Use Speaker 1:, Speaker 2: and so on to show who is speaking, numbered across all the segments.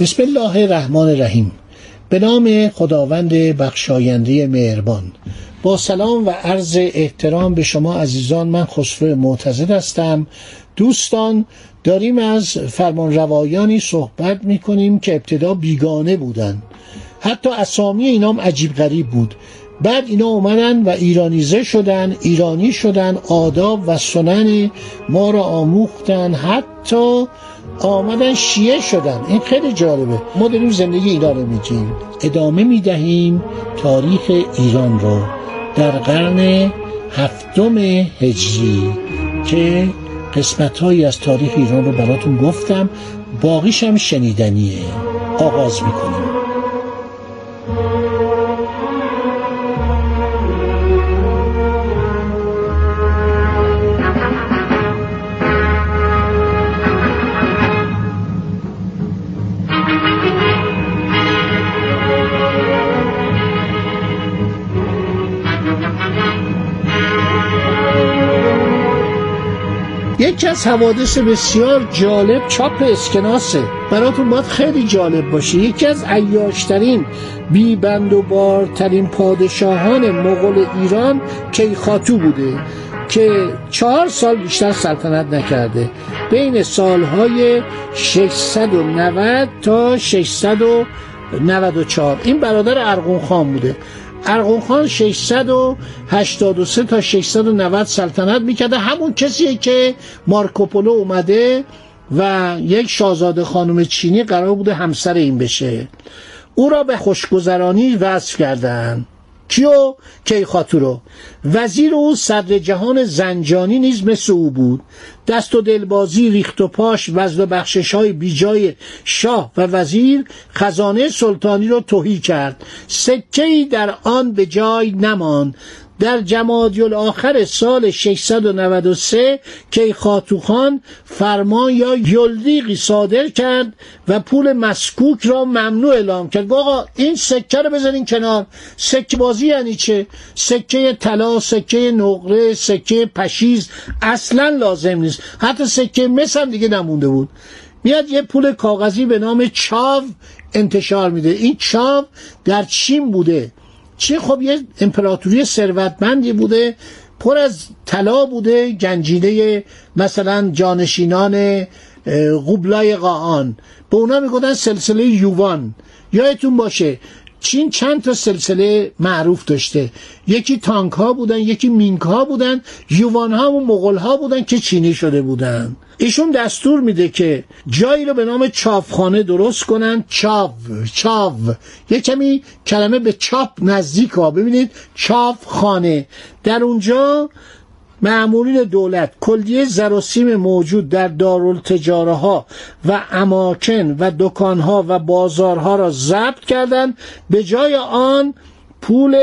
Speaker 1: بسم الله الرحمن الرحیم. به نام خداوند بخشاینده مهربان. با سلام و عرض احترام به شما عزیزان من خسرو معتزد هستم. دوستان داریم از فرمان روایانی صحبت می کنیم که ابتدا بیگانه بودند حتی اسامی اینام عجیب غریب بود. بعد اینا اومدن و ایرانیزه شدن ایرانی شدن آداب و سنن ما را آموختن حتی آمدن شیعه شدن. این خیلی جالبه. ما داریم زندگی ایران رو میجیم ادامه می‌دهیم تاریخ ایران رو در قرن هفتم هجری که قسمت از تاریخ ایران رو براتون گفتم. باقیش هم شنیدنیه. آغاز می‌کنیم. یکی از حوادث بسیار جالب چاپ اسکناسه. براتون باید خیلی جالب باشه. یکی از عیاشترین بیبند و بارترین پادشاهان مغول ایران کیخاتو بوده که چهار سال بیشتر سلطنت نکرده. بین سالهای 690 تا 694 این برادر ارغون خان بوده. ارغون خان 683 تا 690 سلطنت می‌کرده. همون کسیه که مارکوپولو اومده و یک شاهزاده خانم چینی قرار بوده همسر این بشه. او را به خوشگذرانی وصف کردن. کیو کیخاتو رو وزیر او صدر جهان زنجانی نیز مثل او بود. دست و دلبازی ریخت و پاش وزن و بخشش های بیجای شاه و وزیر خزانه سلطانی رو توهی کرد. سکه در آن به جای نمان در جمادی آخر سال 693 که خاتوخان فرمان یا یلدیقی صادر کرد و پول مسکوک را ممنوع اعلام کرد. آقا این سکه رو بزنین کنار. سکه بازی یعنی چه؟ سکه طلا سکه نقره سکه پشیز اصلا لازم نیست. حتی سکه مس هم دیگه نمونده بود. میاد یه پول کاغذی به نام چاو انتشار میده. این چاو در چین بوده. چه خب یه امپراتوری ثروتمندی بوده پر از طلا بوده گنجینه مثلا جانشینان قبلای قاان به اونا می‌گفتن سلسله یووان. یادتون باشه چین چند تا سلسله معروف داشته؟ یکی تانک ها بودن یکی مینک ها بودن یوان ها و مغول ها بودن که چینی شده بودن. ایشون دستور میده که جایی رو به نام چاپخانه درست کنن. چاو چاو یه کمی کلمه به چاپ نزدیک ها. ببینید چاپخانه. در اونجا معمولین دولت کلیه زراسیم موجود در دارالتجاره ها و اماکن و دکان ها و بازارها را ضبط کردند. به جای آن پول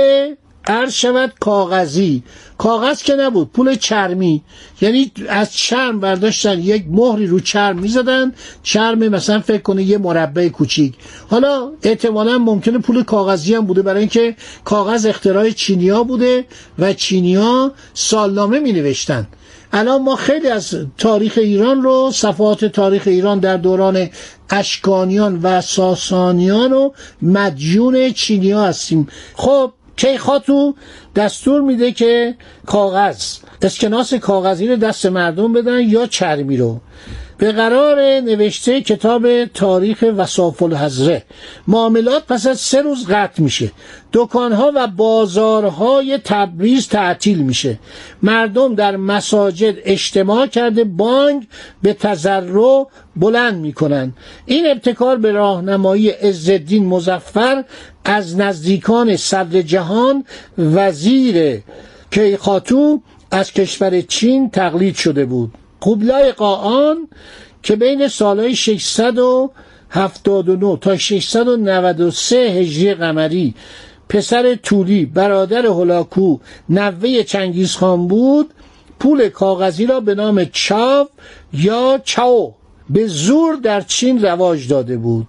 Speaker 1: عرض شود کاغذی. کاغذ که نبود پول چرمی. یعنی از چرم برداشتن یک مهری رو چرم می‌زدن. چرم مثلا فکر کنه یه مربع کوچیک. حالا احتمالا ممکنه پول کاغذی هم بوده برای اینکه کاغذ اختراع چینیا بوده و چینیا سالنامه می نوشتن الان ما خیلی از تاریخ ایران رو صفحات تاریخ ایران در دوران اشکانیان و ساسانیان و مدیون چینیا هستیم. خب کیخاتو دستور میده که کاغذ اسکناس کاغذی رو دست مردم بدن یا چرمی رو. به قرار نوشته کتاب تاریخ وصاف الحضره. معاملات پس از سه روز قطع میشه. دکانها و بازارهای تبریز تعطیل میشه. مردم در مساجد اجتماع کرده بانگ به تذرع بلند می‌کنن. این ابتکار به راهنمایی عزالدین مزفر از نزدیکان صدر جهان وزیر کیخاتو از کشور چین تقلید شده بود. قبلای قاان که بین سالهای 679 تا 693 هجری قمری پسر تولی برادر هولاکو نوه چنگیزخان بود پول کاغذی را به نام چاو یا چاو به زور در چین رواج داده بود.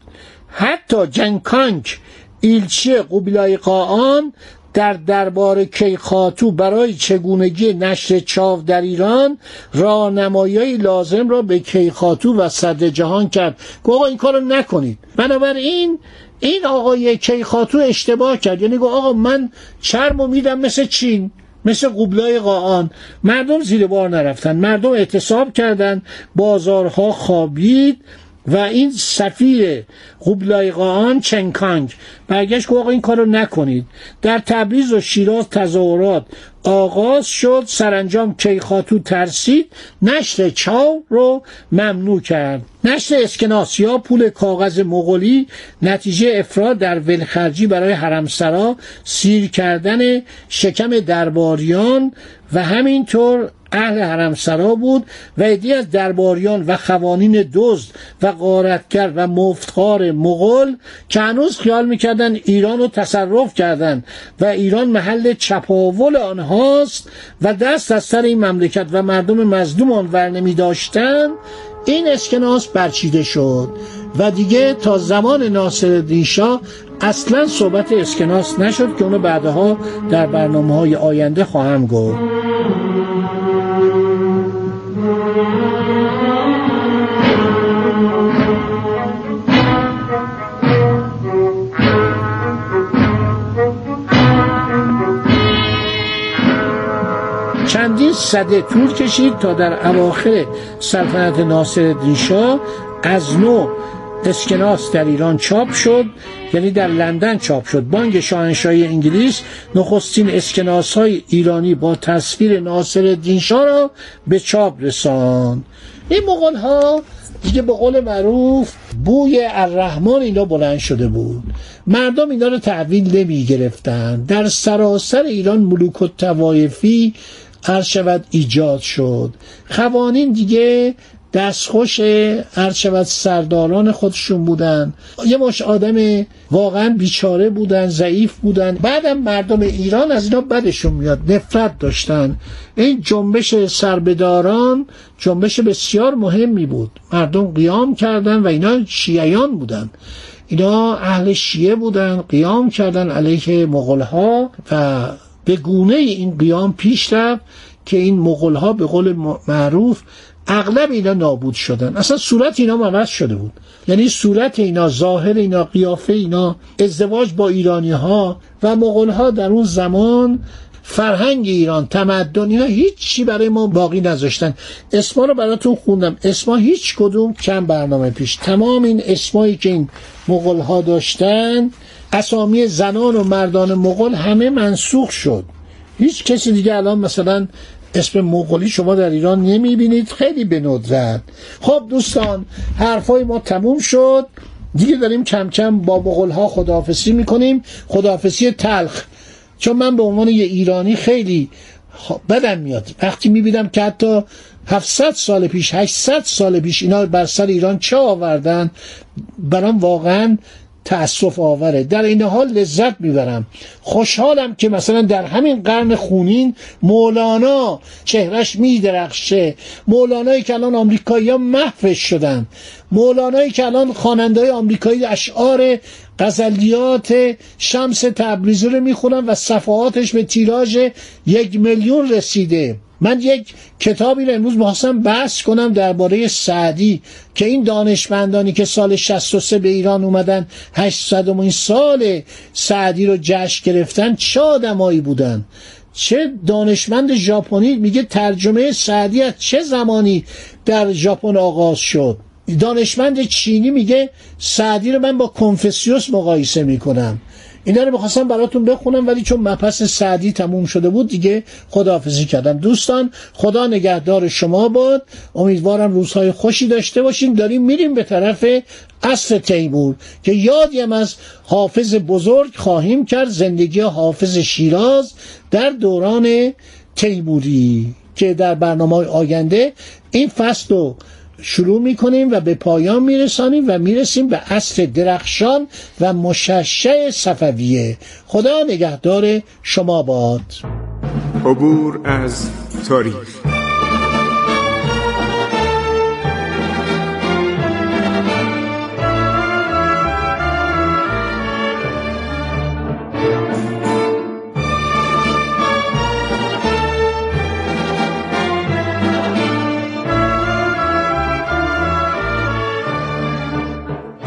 Speaker 1: حتی جنکانک ایلچی قوبیلای قاان در دربار کیخاتو برای چگونگی نشر چاو در ایران راهنمایی لازم را به کیخاتو و صدر جهان کرد. گفت این کارو نکنید. بنابراین این آقای کیخاتو اشتباه کرد. یعنی گفت آقا من چرمو میدم مثل چین مثل قبلای قاان مردم زیر بار نرفتن. مردم اعتصاب کردند بازارها خوابید. و این سفیر قبلای قاان چنکانگ. برگشت آقا این کارو نکنید. در تبریز و شیراز تظاهرات. آغاز شد سرانجام کیخاتو ترسید. نشر چاو رو ممنوع کرد. نشر اسکناس یا پول کاغذ مغولی نتیجه افراد در ولخرجی برای حرمسرا سیر کردن شکم درباریان و همینطور اهل حرمسرا بود و عدی از درباریان و خوانین دزد و غارتگر و مفتخار مغول که هنوز خیال می‌کردن ایران رو تصرف کردن و ایران محل چپاول آنهاست و دست از سر این مملکت و مردم مظلوم آن ور نمی داشتن این اسکناس برچیده شد و دیگه تا زمان ناصر شاه اصلا صحبت اسکناس نشد که اونو بعدها در برنامه های آینده خواهم گفت. صده طول کشید تا در اواخر سلطنت ناصر شاه از نو اسکناس در ایران چاپ شد یعنی در لندن چاپ شد. بانک شاهنشاهی انگلیس نخستین اسکناس های ایرانی با تصویر ناصر شاه را به چاپ رساند. این مغول ها دیگه به قول معروف بوی الرحمن اینا بلند شده بود. مردم اینا رو تحویل نمی گرفتن در سراسر ایران ملوک و توایفی هر شود ایجاد شد. قوانین دیگه دستخوش هر شود سرداران خودشون بودن. یه مش آدم واقعا بیچاره بودن ضعیف بودن. بعدم مردم ایران از اینا بدشون میاد نفرت داشتن. این جنبش سربداران جنبش بسیار مهمی بود. مردم قیام کردن و اینا شیعیان بودن. اینا اهل شیعه بودن قیام کردن علیه مغلها و به گونه این قیام پیش رفت که این مغول ها به قول معروف اغلب اینا نابود شدن. اصلا صورت اینا عوض شده بود. یعنی صورت اینا ظاهر اینا قیافه اینا ازدواج با ایرانی ها و مغول ها در اون زمان فرهنگ ایران تمدن اینا هیچی برای ما باقی نذاشتن. اسما رو براتون خوندم. اسما هیچ کدوم کم برنامه پیش. تمام این اسمایی که این مغول ها داشتن اسامی زنان و مردان مغول همه منسوخ شد. هیچ کسی دیگه الان مثلا اسم مغولی شما در ایران نمی‌بینید. خیلی به ندرت. خب دوستان حرفای ما تموم شد. دیگه داریم کم کم با مغول ها خداحافظی می‌کنیم. خداحافظی تلخ. چون من به عنوان یه ایرانی خیلی بدم میاد. وقتی می‌بینم که حتی 700 سال پیش 800 سال پیش اینا بر سر ایران چه آوردن برام واقعا تأسف آوره. در این حال لذت می‌برم. خوشحالم که مثلا در همین قرن خونین مولانا چهرش میدرخشه. مولانایی که الان آمریکایی ها محفش شدن. مولانایی که الان خواننده آمریکایی اشعار غزلیات شمس تبریزی رو می‌خونن و صفحاتش به تیراژ یک میلیون رسیده. من یک کتابی رو امروز می‌خواستم بحث کنم درباره سعدی که این دانشمندانی که سال 63 به ایران اومدن 800 این سال سعدی رو جشن گرفتن چه آدمایی بودن؟ چه دانشمند ژاپنی؟ میگه ترجمه سعدی از چه زمانی در ژاپن آغاز شد؟ دانشمند چینی میگه سعدی رو من با کنفسیوس مقایسه می‌کنم. اینا رو می‌خواستم براتون بخونم ولی چون مپس سعدی تموم شده بود دیگه خداحافظی کردم. دوستان خدا نگهدار شما باد. امیدوارم روزهای خوشی داشته باشیم داریم میریم به طرف اصر تیمور که یادیم از حافظ بزرگ خواهیم کرد زندگی حافظ شیراز در دوران تیموری که در برنامه آینده این فصل رو شروع می‌کنیم و به پایان میرسانیم و می‌رسیم به عصر درخشان و مششع صفویه. خدا نگهدار شما باد.
Speaker 2: عبور از تاریخ.